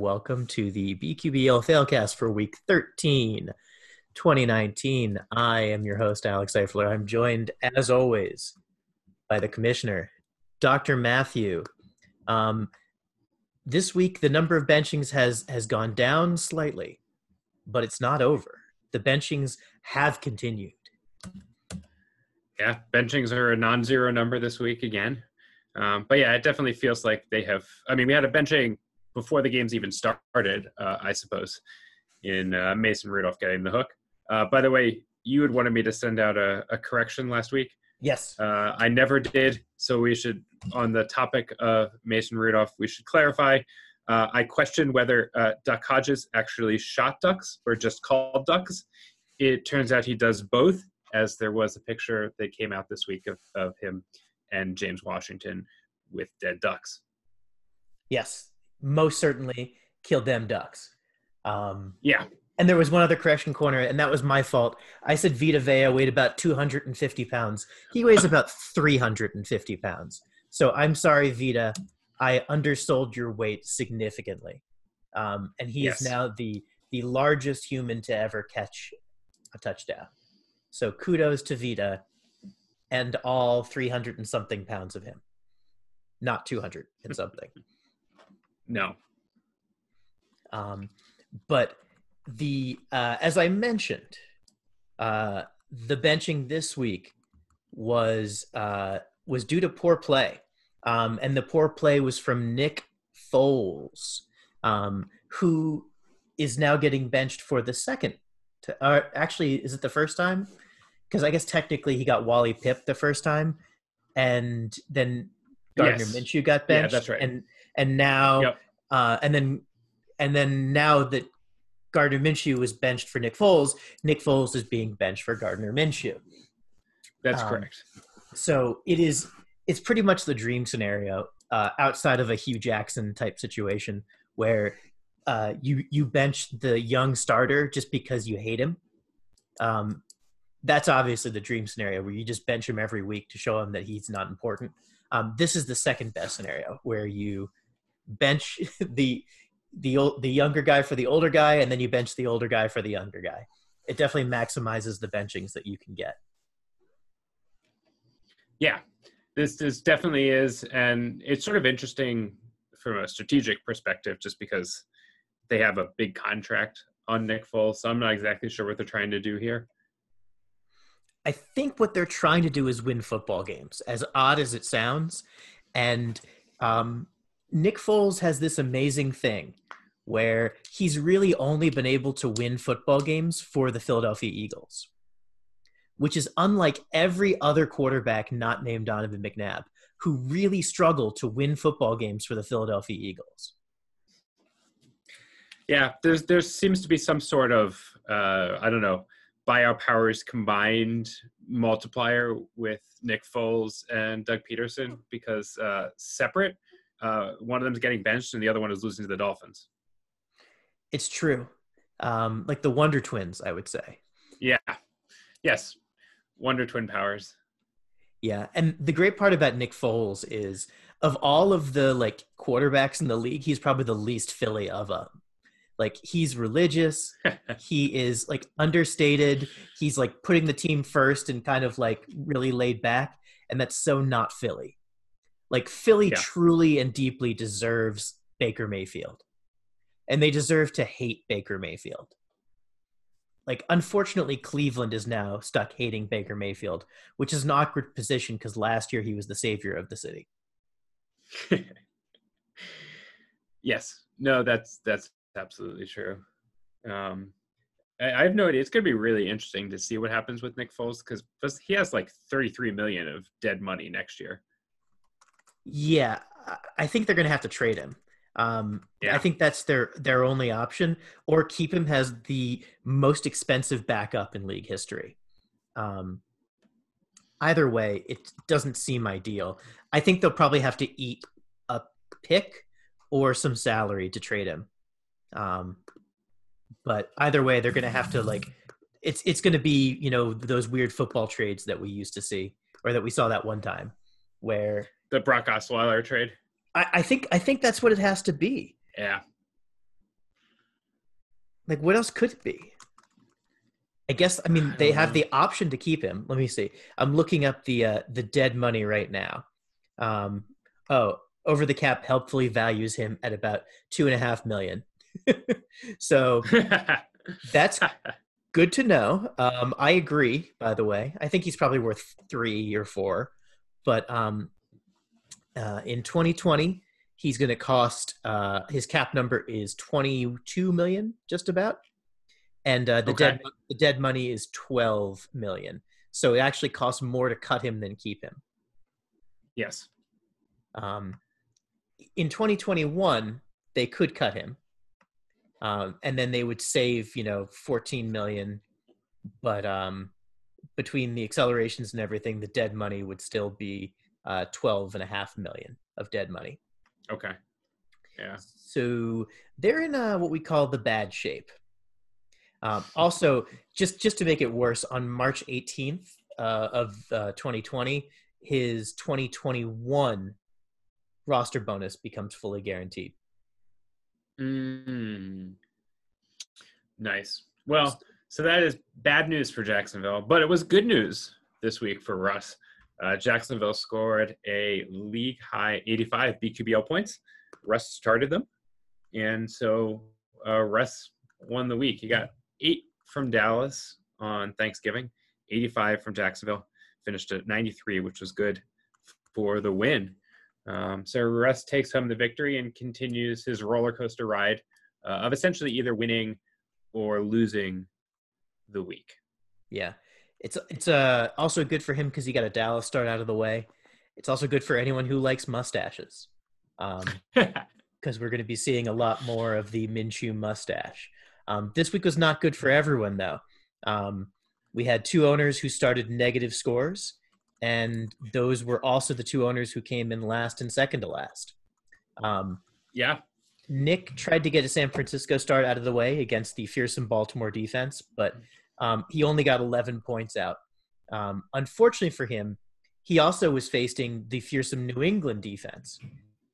welcome to the BQBL Failcast for week 13, 2019. I am your host, Alex Eifler. I'm joined, as always, by the commissioner, Dr. Matthew. Um, this week, the number of benchings has has gone down slightly, but it's not over. The benchings have continued. Yeah, benchings are a non-zero number this week again. Um, but yeah, it definitely feels like they have. I mean, we had a benching before the games even started, uh, I suppose, in uh, Mason Rudolph getting the hook. Uh, by the way, you had wanted me to send out a, a correction last week. Yes. Uh, I never did. So we should, on the topic of Mason Rudolph, we should clarify. Uh, I questioned whether uh, Duck Hodges actually shot ducks or just called ducks. It turns out he does both, as there was a picture that came out this week of, of him and James Washington with dead ducks. Yes, most certainly killed them ducks. Um, yeah. And there was one other correction corner, and that was my fault. I said Vita Vea weighed about 250 pounds. He weighs about 350 pounds. So I'm sorry, Vita. I undersold your weight significantly. Um, and he yes. is now the the largest human to ever catch a touchdown. So kudos to Vita and all 300 and something pounds of him. Not 200 and something. no. Um, but the uh, as I mentioned, uh, the benching this week was uh, was due to poor play, um, and the poor play was from Nick Foles, um, who is now getting benched for the second. To, uh, actually, is it the first time? because I guess technically he got Wally Pipp the first time, and then Gardner yes. Minshew got benched. Yeah, that's right. And and now, yep. uh, and then and then now that Gardner Minshew was benched for Nick Foles, Nick Foles is being benched for Gardner Minshew. That's um, correct. So it is. It's pretty much the dream scenario uh, outside of a Hue Jackson type situation where uh, you you bench the young starter just because you hate him. Um, that's obviously the dream scenario where you just bench him every week to show him that he's not important. Um, this is the second best scenario where you bench the the the younger guy for the older guy, and then you bench the older guy for the younger guy. It definitely maximizes the benchings that you can get. Yeah, this this definitely is, and it's sort of interesting from a strategic perspective, just because they have a big contract on Nick Foles. So I'm not exactly sure what they're trying to do here. I think what they're trying to do is win football games, as odd as it sounds. And um, Nick Foles has this amazing thing where he's really only been able to win football games for the Philadelphia Eagles, which is unlike every other quarterback not named Donovan McNabb, who really struggle to win football games for the Philadelphia Eagles. Yeah, there's there seems to be some sort of uh, I don't know by our powers combined multiplier with Nick Foles and Doug Pederson because uh, separate, uh, one of them is getting benched and the other one is losing to the Dolphins. It's true. Um, like the Wonder Twins, I would say. Yeah. Yes. Wonder Twin powers. Yeah. And the great part about Nick Foles is of all of the like quarterbacks in the league, he's probably the least Philly of them like he's religious he is like understated he's like putting the team first and kind of like really laid back and that's so not philly like philly yeah. truly and deeply deserves baker mayfield and they deserve to hate baker mayfield like unfortunately cleveland is now stuck hating baker mayfield which is an awkward position because last year he was the savior of the city yes no that's that's absolutely true. Um, I, I have no idea. It's going to be really interesting to see what happens with Nick Foles because he has like 33 million of dead money next year. Yeah, I think they're going to have to trade him. Um, yeah. I think that's their their only option, or keep him as the most expensive backup in league history. Um, either way, it doesn't seem ideal. I think they'll probably have to eat a pick or some salary to trade him. Um, but either way, they're going to have to like it's it's going to be you know those weird football trades that we used to see or that we saw that one time where the Brock Osweiler trade. I, I think I think that's what it has to be. Yeah. like what else could it be? I guess I mean I they have know. the option to keep him. Let me see. I'm looking up the uh, the dead money right now. Um, oh, over the cap helpfully values him at about two and a half million. so that's good to know. Um, I agree. By the way, I think he's probably worth three or four. But um, uh, in 2020, he's going to cost. Uh, his cap number is 22 million, just about, and uh, the Okay. dead the dead money is 12 million. So it actually costs more to cut him than keep him. yes. Um, in 2021, they could cut him, um, and then they would save, you know, 14 million. But um, between the accelerations and everything, the dead money would still be uh, 12 and a half million of dead money. Okay. Yeah. So they're in uh, what we call the bad shape. Um, also, just just to make it worse, on March 18th uh, of uh, 2020, his 2021 roster bonus becomes fully guaranteed. Mm. Nice. Well, so that is bad news for Jacksonville, but it was good news this week for Russ. Uh, Jacksonville scored a league high 85 BQBL points. Russ started them, and so uh, Russ won the week. He got eight from Dallas on Thanksgiving, 85 from Jacksonville, finished at 93, which was good for the win. Um, so Russ takes home the victory and continues his roller coaster ride uh, of essentially either winning or losing the week. Yeah, it's it's uh, also good for him because he got a Dallas start out of the way. It's also good for anyone who likes mustaches, because we're going to be seeing a lot more of the Minshew mustache. Um, this week was not good for everyone, though. Um, we had two owners who started negative scores, and those were also the two owners who came in last and second to last. Um, yeah, Nick tried to get a San Francisco start out of the way against the fearsome Baltimore defense, but um, he only got 11 points out. Um, unfortunately for him, he also was facing the fearsome New England defense.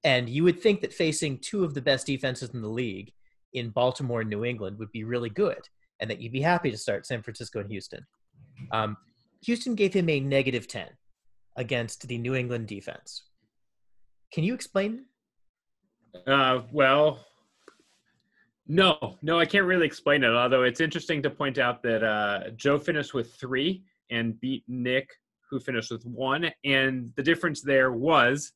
And you would think that facing two of the best defenses in the league in Baltimore and New England would be really good, and that you'd be happy to start San Francisco and Houston. Um, Houston gave him a negative 10 against the New England defense. Can you explain? Uh, well, no, no, I can't really explain it. Although it's interesting to point out that uh, Joe finished with three and beat Nick, who finished with one. And the difference there was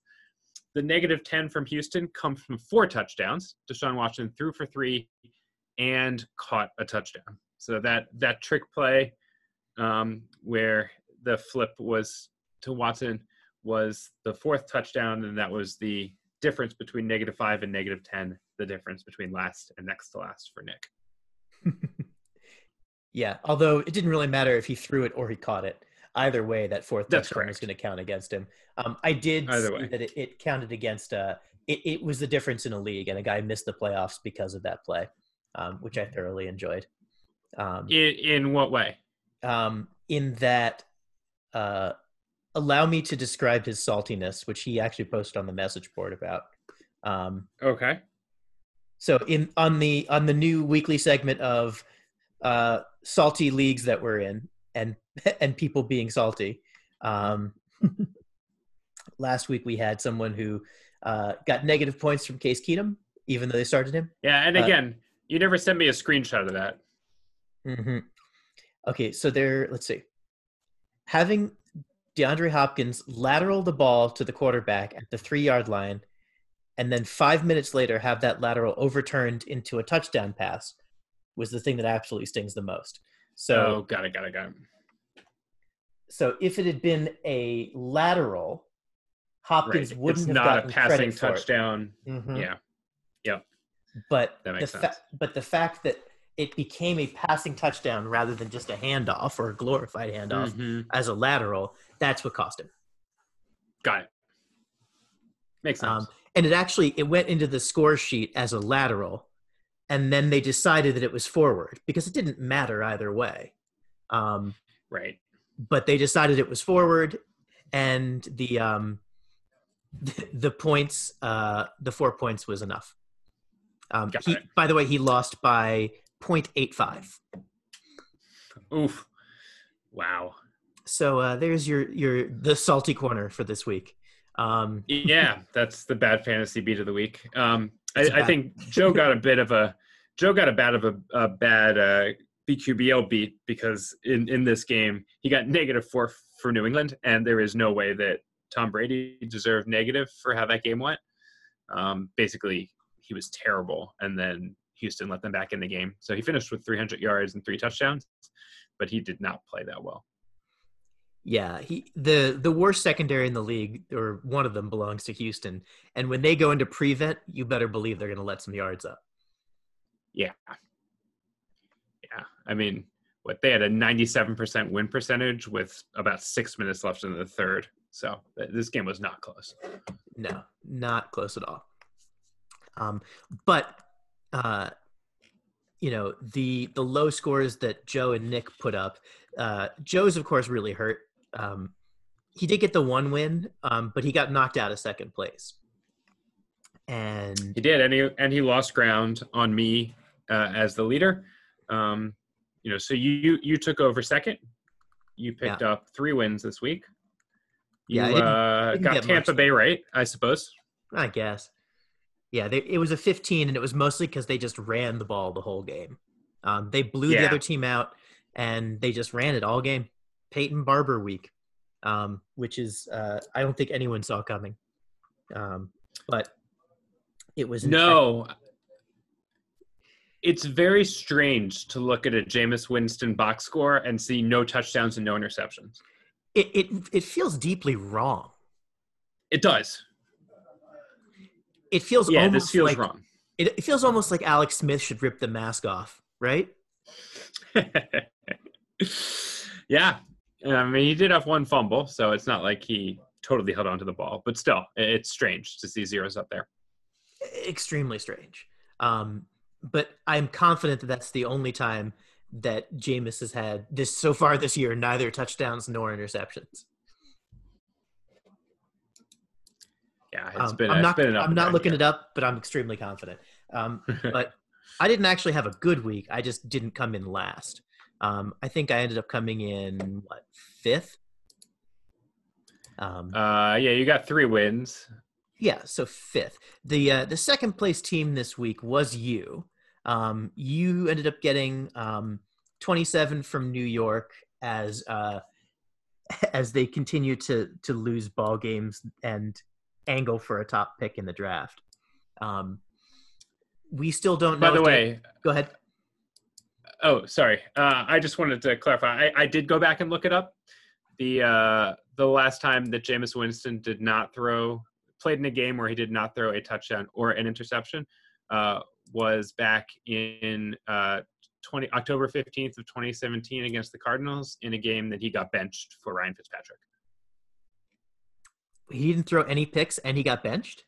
the negative 10 from Houston comes from four touchdowns. Deshaun Watson threw for three and caught a touchdown. So that that trick play um, where the flip was to Watson was the fourth touchdown, and that was the difference between negative five and negative 10, the difference between last and next to last for Nick. yeah, although it didn't really matter if he threw it or he caught it. Either way, that fourth That's touchdown was correct. going to count against him. Um, I did Either see way. that it, it counted against. Uh, it, it was the difference in a league, and a guy missed the playoffs because of that play, um, which I thoroughly enjoyed. Um, In, in what way? um, in that, uh, allow me to describe his saltiness, which he actually posted on the message board about. Um, Okay. so in on the on the new weekly segment of uh salty leagues that we're in and and people being salty um last week we had someone who uh got negative points from case keenum even though they started him Yeah, and Uh, again, you never sent me a screenshot of that. Mm-hmm. okay so they're let's see having deandre hopkins lateral the ball to the quarterback at the three yard line and then five minutes later have that lateral overturned into a touchdown pass was the thing that absolutely stings the most. So, oh, got it, got it, got it. so if it had been a lateral, Hopkins Right. wouldn't It's have not a passing credit for it. touchdown. Mhm. Yeah. But That makes the sense. but the fact that it became a passing touchdown rather than just a handoff or a glorified handoff Mhm. as a lateral, that's what cost him. Got it. Makes sense. Um, and it actually it went into the score sheet as a lateral, and then they decided that it was forward because it didn't matter either way. Um, right. but they decided it was forward, and the um, the, the points, uh, the four points was enough. Um, he, by the way, he lost by 0.85. Oof. Wow. So uh, there's your your the salty corner for this week. Um, Yeah, that's the bad fantasy beat of the week. Um, I, I think Joe got a bit of a Joe got a bad of a, a bad uh, BQBL beat because in in this game he got negative four for New England, and there is no way that Tom Brady deserved negative for how that game went. Um, basically, he was terrible, and then Houston let them back in the game. So he finished with 300 yards and three touchdowns, but he did not play that well. Yeah, he the the worst secondary in the league, or one of them, belongs to Houston. And when they go into prevent, you better believe they're going to let some yards up. Yeah. Yeah. I mean, what they had a 97% win percentage with about six minutes left in the third. So this game was not close. No, not close at all. Um, but uh, you know the the low scores that Joe and Nick put up. Uh, Joe's of course really hurt. Um, he did get the one win, um, but he got knocked out of second place. And He did, and he and he lost ground on me uh, as the leader. Um, you know, so you you took over second. You picked up three wins this week. You Yeah, didn't- uh, didn't got Tampa much. Bay right, I suppose. I guess. Yeah, they, it was a 15, and it was mostly because they just ran the ball the whole game. Um, they blew the other team out, and they just ran it all game. Peyton Barber week, um, which is uh, I don't think anyone saw coming. Um, but it was fact- No. It's very strange to look at a Jameis Winston box score and see no touchdowns and no interceptions. it, it it feels deeply wrong. It does. It feels Yeah, almost this feels like, wrong. It, it feels almost like Alex Smith should rip the mask off, right? yeah. I mean, he did have one fumble, so it's not like he totally held on to the ball, but still, it's strange to see zeros up there. extremely strange. Um, but I'm confident that that's the only time that Jameis has had this so far this year, neither touchdowns nor interceptions. Yeah, it's Um, been. I'm not. been I'm not looking year. it up, but I'm extremely confident. Um, but I didn't actually have a good week. I just didn't come in last. Um, I think I ended up coming in what fifth. Um, Uh, yeah, you got three wins. Yeah, so fifth. The uh, the second place team this week was you. Um, you ended up getting um, 27 from New York as uh, as they continue to to lose ball games and angle for a top pick in the draft. Um, we still don't know. By the they- way, go ahead. Oh, sorry. Uh, I just wanted to clarify. I, I did go back and look it up. The uh, the last time that Jameis Winston did not throw, played in a game where he did not throw a touchdown or an interception, uh, was back in uh, 20 October 15th of 2017 against the Cardinals in a game that he got benched for Ryan Fitzpatrick. He didn't throw any picks and he got benched.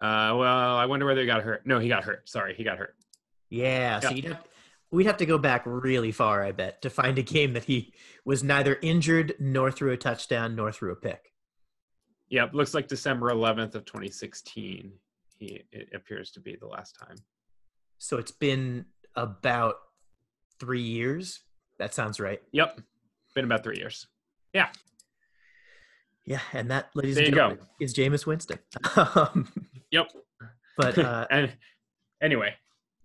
Uh, well, I wonder whether he got hurt. No, he got hurt. Sorry, he got hurt. Yeah, so Yeah. you'd have, we'd have to go back really far, I bet, to find a game that he was neither injured nor threw a touchdown nor threw a pick. Yep, looks like December 11th of 2016. He it appears to be the last time. So it's been about three years. That sounds right. Yep, been about three years. Yeah, Yeah, and that, ladies There and you go. gentlemen, is Jameis Winston. um, Yep. but uh, and anyway,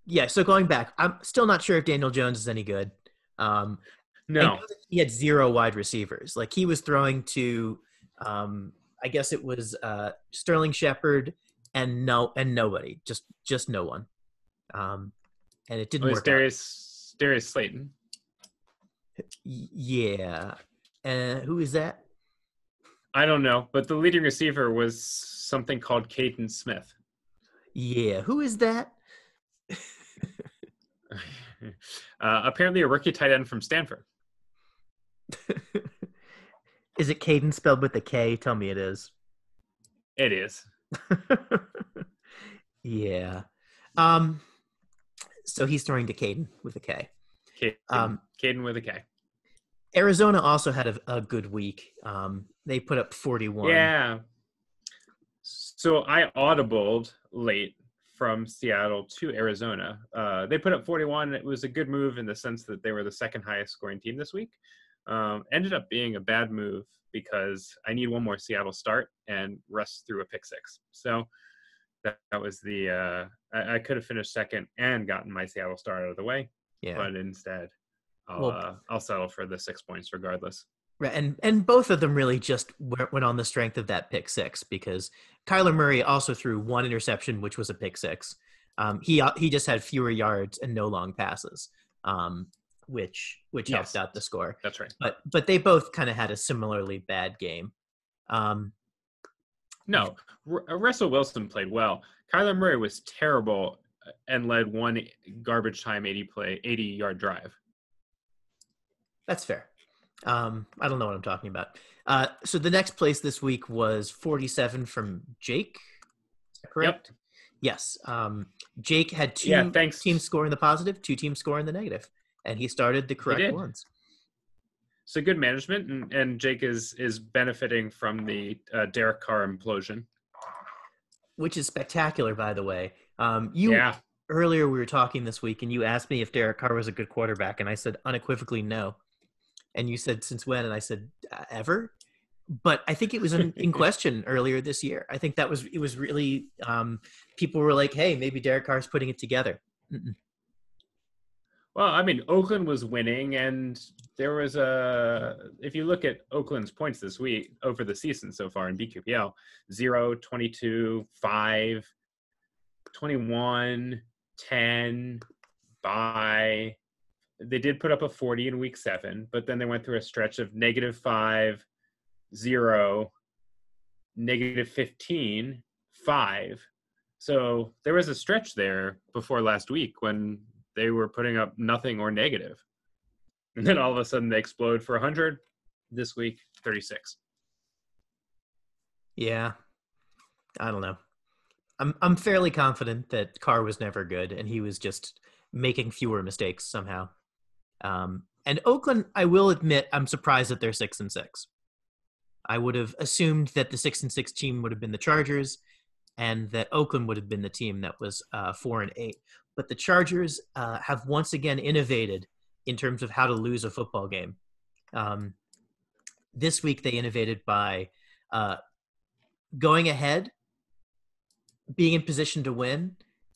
yeah, so going back, I'm still not sure if Daniel Jones is any good. Um, no, he had zero wide receivers. Like he was throwing to, um, I guess it was uh, Sterling Shepard and no and nobody, just just no one. Um, and it it didn't was work. out. Darius Darius Slayton. Yeah. Uh, who is that? I don't know, but the leading receiver was something called Kaden Smith. Yeah, who is that? uh, apparently, a rookie tight end from Stanford. is it Caden spelled with a K? Tell me it is. It is. yeah. Um. So he's throwing to Caden with a K. Caden, Um, Caden with a K. Arizona also had a, a good week. Um, they put up 41. Yeah. So I audibled late from Seattle to Arizona. Uh, they put up 41. It was a good move in the sense that they were the second highest scoring team this week. Um, ended up being a bad move because I need one more Seattle start and Russ threw a pick six. So that, that was the uh, I, I could have finished second and gotten my Seattle start out of the way, Yeah. but instead I'll Well- uh, I'll settle for the six points regardless. Right, and and both of them really just went went on the strength of that pick six because Kyler Murray also threw one interception, which was a pick six. Um, he he just had fewer yards and no long passes, um, which which Yes. helped out the score. That's right. But but they both kind of had a similarly bad game. Um, No, R- uh, Russell Wilson played well. Kyler Murray was terrible uh, and led one garbage time 80 play 80 yard drive. That's fair. Um, I don't know what I'm talking about. Uh, so the next place this week was 47 from Jake. Is that correct? Yes. Um, Jake had two Yeah, thanks. teams score in the positive, two teams score in the negative, and he started the correct ones. So good management, and, and Jake is is benefiting from the uh, Derek Carr implosion. Which is spectacular, by the way. Um, you yeah, earlier we were talking this week, and you asked me if Derek Carr was a good quarterback, and I said unequivocally no. And you said since when? And I said "Uh, ever. But I think it was in, in question earlier this year. I think that was it was really um, people were like, "Hey, maybe Derek Carr's putting it together." Mm-mm. Well, I mean, Oakland was winning, and there was a. If you look at Oakland's points this week over the season so far in BQBL 0, 22, 5, 21, 10, by. They did put up a 40 in week seven, but then they went through a stretch of negative 5, 0, negative 15, 5. So there was a stretch there before last week when they were putting up nothing or negative. And then all of a sudden they explode for 100. This week, 36. Yeah, I don't know. I'm I'm fairly confident that Carr was never good, and he was just making fewer mistakes somehow. Um, and Oakland, I will admit, I'm surprised that they're six and six. I would have assumed that the six and six team would have been the Chargers, and that Oakland would have been the team that was uh, four and eight. But the Chargers uh, have once again innovated in terms of how to lose a football game. Um, this week they innovated by uh, going ahead, being in position to win,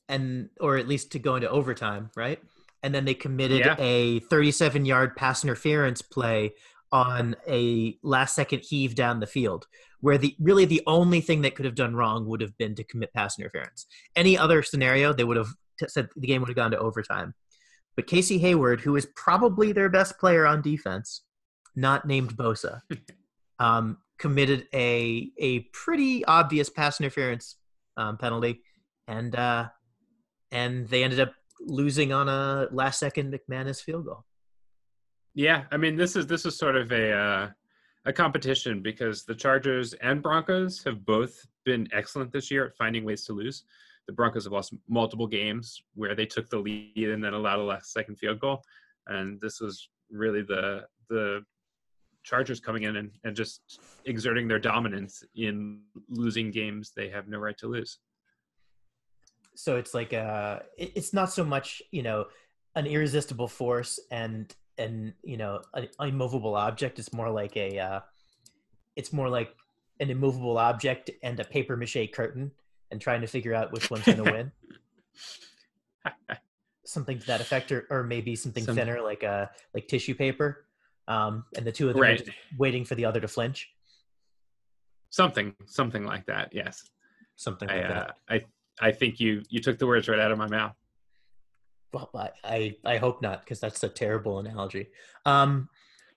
and or at least to go into overtime, right? And then they committed Yeah. a 37-yard pass interference play on a last-second heave down the field, where the really the only thing that could have done wrong would have been to commit pass interference. Any other scenario, they would have t- said the game would have gone to overtime. But Casey Hayward, who is probably their best player on defense, not named Bosa, um, committed a a pretty obvious pass interference um, penalty, and uh, and they ended up losing on a last second McManus field goal. Yeah, I mean this is this is sort of a uh, a competition because the Chargers and Broncos have both been excellent this year at finding ways to lose. The Broncos have lost multiple games where they took the lead and then allowed a last second field goal, and this was really the the Chargers coming in and, and just exerting their dominance in losing games they have no right to lose. So it's like uh, it- it's not so much you know an irresistible force and and you know an immovable object. It's more like a uh, it's more like an immovable object and a paper mache curtain, and trying to figure out which one's going to win. something to that effect, or, or maybe something Some- thinner like uh like tissue paper. Um, and the two of them are Right. just waiting for the other to flinch. Something something like that. Yes. Something I like that. uh, I I think you you took the words right out of my mouth. Well, I I, I hope not because that's a terrible analogy. Um,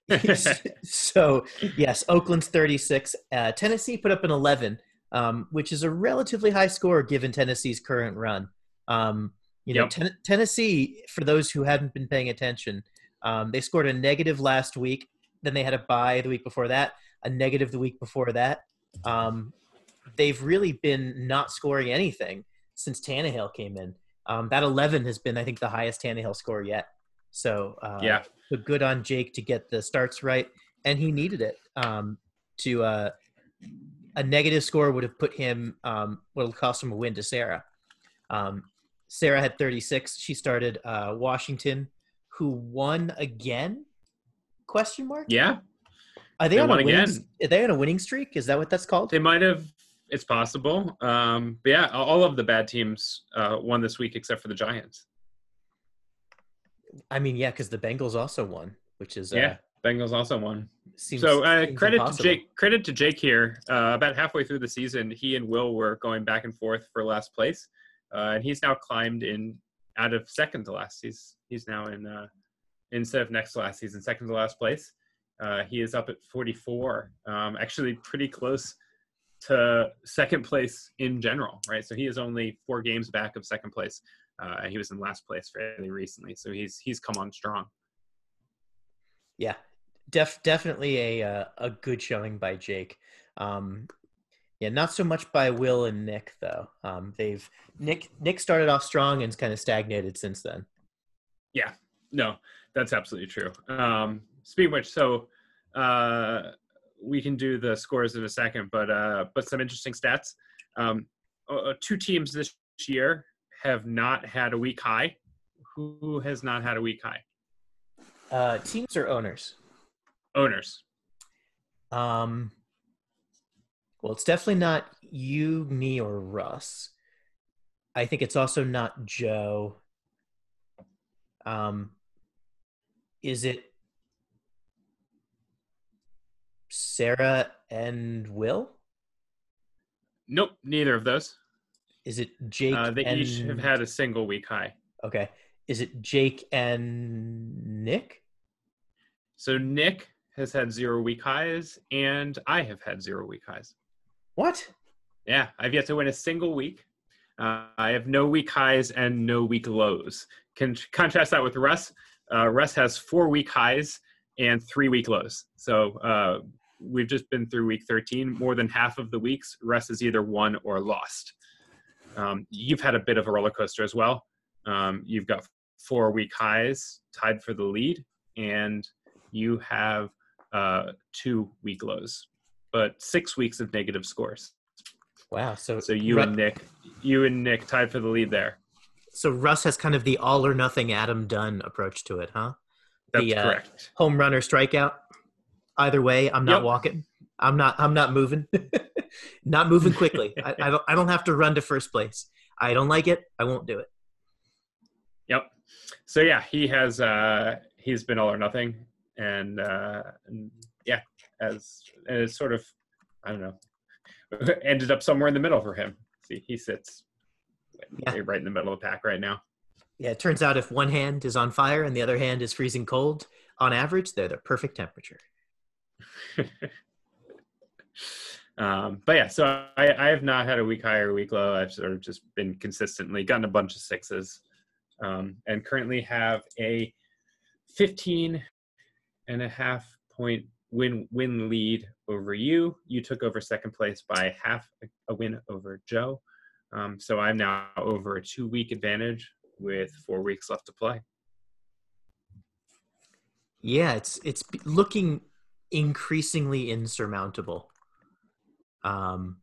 so yes, Oakland's thirty six. Uh, Tennessee put up an eleven, um, which is a relatively high score given Tennessee's current run. Um, you know, Yep. Ten- Tennessee, for those who haven't been paying attention, um, they scored a negative last week. Then they had a bye the week before that, a negative the week before that. Um, they've really been not scoring anything since Tannehill came in. Um, that 11 has been, I think, the highest Tannehill score yet. So uh, Yeah. so good on Jake to get the starts right, and he needed it. Um, to uh, a negative score would have put him um, would have cost him a win to Sarah. Um, Sarah had 36. She started uh, Washington, who won again? Question mark. Yeah, Are they, They on a winning? again. Are they on a winning streak? Is that what that's called? they might have. It's possible. Um, but yeah, all of the bad teams uh, won this week except for the Giants. I mean, yeah, because the Bengals also won, which is uh, Yeah, Bengals also won. Seems, so uh, credit impossible. to Jake. Credit to Jake here. Uh, about halfway through the season, he and Will were going back and forth for last place, uh, and he's now climbed in out of second to last. He's he's now in uh, instead of next to last, he's in second to last place. Uh, he is up at 44, um, actually pretty close to second place in general, right? So he is only four games back of second place. Uh, he was in last place fairly recently, so he's he's come on strong. Yeah, def definitely a uh, a good showing by Jake. Um, yeah, not so much by Will and Nick though. Um, they've Nick Nick started off strong and's kind of stagnated since then. Yeah, no, that's absolutely true. Um, speaking which, so uh, we can do the scores in a second, but uh, but some interesting stats. Um, uh, two teams this year have not had a week high. Who has not had a week high? Uh, teams or owners? Owners. Um, well, it's definitely not you, me, or Russ. I think it's also not Joe. Um, is it Sarah and Will? Nope, neither of those. Is it Jake? Uh, they and, each have had a single week high. Okay. Is it Jake and Nick? So Nick has had zero week highs, and I have had zero week highs. What? Yeah, I've yet to win a single week. Uh, I have no week highs and no week lows. Can contrast that with Russ. Uh, Russ has four week highs and three week lows. So uh, we've just been through week 13. More than half of the weeks, Russ has either won or lost. Um, you've had a bit of a roller coaster as well. Um, you've got four week highs tied for the lead, and you have uh, two week lows, but six weeks of negative scores. Wow. So So you and Nick, you and Nick tied for the lead there. so Russ has kind of the all or nothing Adam Dunn approach to it, huh? That's The, uh, correct. home run or strikeout. Either way, I'm not Yep. walking. I'm not. I'm not moving. not moving quickly. I, I don't. I don't have to run to first place. I don't like it. I won't do it. Yep. So yeah, he has uh he's been all or nothing, and uh and yeah, as it's sort of I don't know, ended up somewhere in the middle for him. See, he sits Yeah. right in the middle of the pack right now. Yeah. It turns out if one hand is on fire and the other hand is freezing cold, on average, they're the perfect temperature. um, but yeah, so I, I have not had a week high or week low. I've sort of just been consistently gotten a bunch of sixes, um, and currently have a 15 and a half point win win lead over you. You took over second place by half a win over Joe. Um, so I'm now over a two week advantage with four weeks left to play. Yeah, it's it's looking increasingly insurmountable. Um,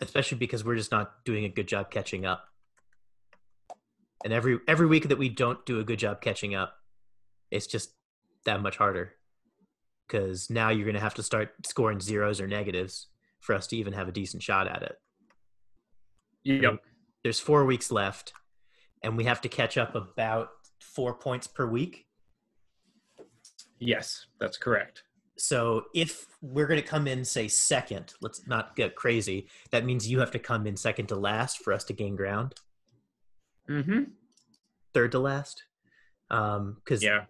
especially because we're just not doing a good job catching up. And every every week that we don't do a good job catching up, it's just that much harder. Because now you're going to have to start scoring zeros or negatives for us to even have a decent shot at it. Yep. There's four weeks left, and we have to catch up about four points per week. Yes, that's correct. So if we're going to come in, say, second, let's not get crazy. That means you have to come in second to last for us to gain ground. Mm-hmm. Third to last. Because Yeah.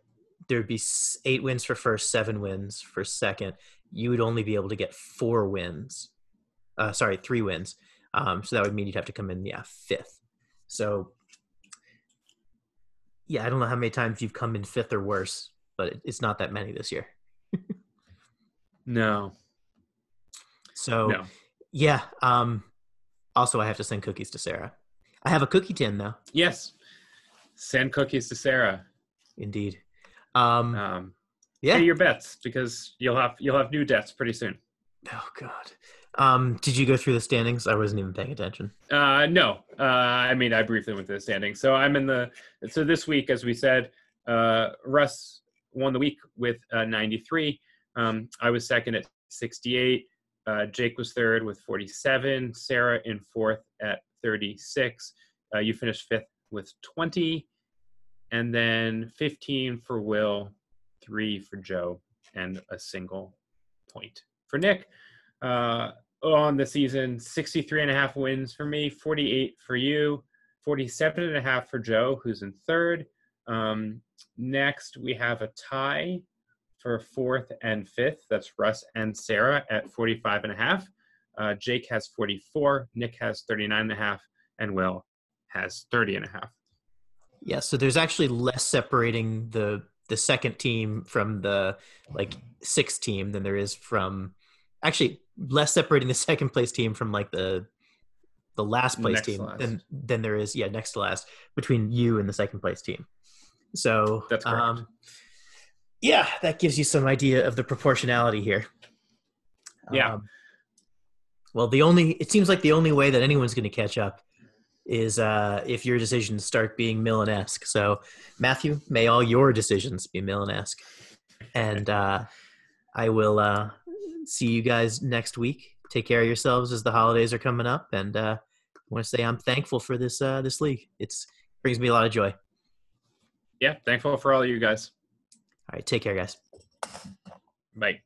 there'd be eight wins for first, seven wins for second. You would only be able to get four wins. Uh, sorry, three wins. Um, so that would mean you'd have to come in, yeah, fifth. So, yeah, I don't know how many times you've come in fifth or worse, but it's not that many this year. No. So, No. yeah. Um, also, I have to send cookies to Sarah. I have a cookie tin, though. Yes. Send cookies to Sarah. Indeed. Um, Um, yeah. Pay your bets because you'll have you'll have new debts pretty soon. Oh God. Um, did you go through the standings? I wasn't even paying attention. Uh, no, uh, I mean I briefly went to the standings. So I'm in the. So this week, as we said, uh, Russ won the week with uh, 93. Um, I was second at 68. Uh, Jake was third with 47. Sarah in fourth at 36. Uh, you finished fifth with 20. And then 15 for Will, three for Joe, and a single point for Nick. Uh, on the season, 63 and a half wins for me, 48 for you, 47 and a half for Joe, who's in third. Um, next, we have a tie for fourth and fifth. That's Russ and Sarah at 45 and a half. Uh, Jake has 44, Nick has 39 and a half, and Will has 30 and a half. Yeah, so there's actually less separating the the second team from the like sixth team than there is from actually less separating the second place team from like the the last place Next team last. than than there is yeah next to last between you and the second place team. So That's correct. um, yeah, that gives you some idea of the proportionality here. Yeah. Um, well, the only it seems like the only way that anyone's going to catch up is uh, if your decisions start being Millen-esque. So, Matthew, may all your decisions be Millen-esque, and uh, I will uh, see you guys next week. Take care of yourselves as the holidays are coming up, and uh, I want to say I'm thankful for this uh, this league. It's brings me a lot of joy. Yeah, thankful for all you guys. All right, take care, guys. Bye.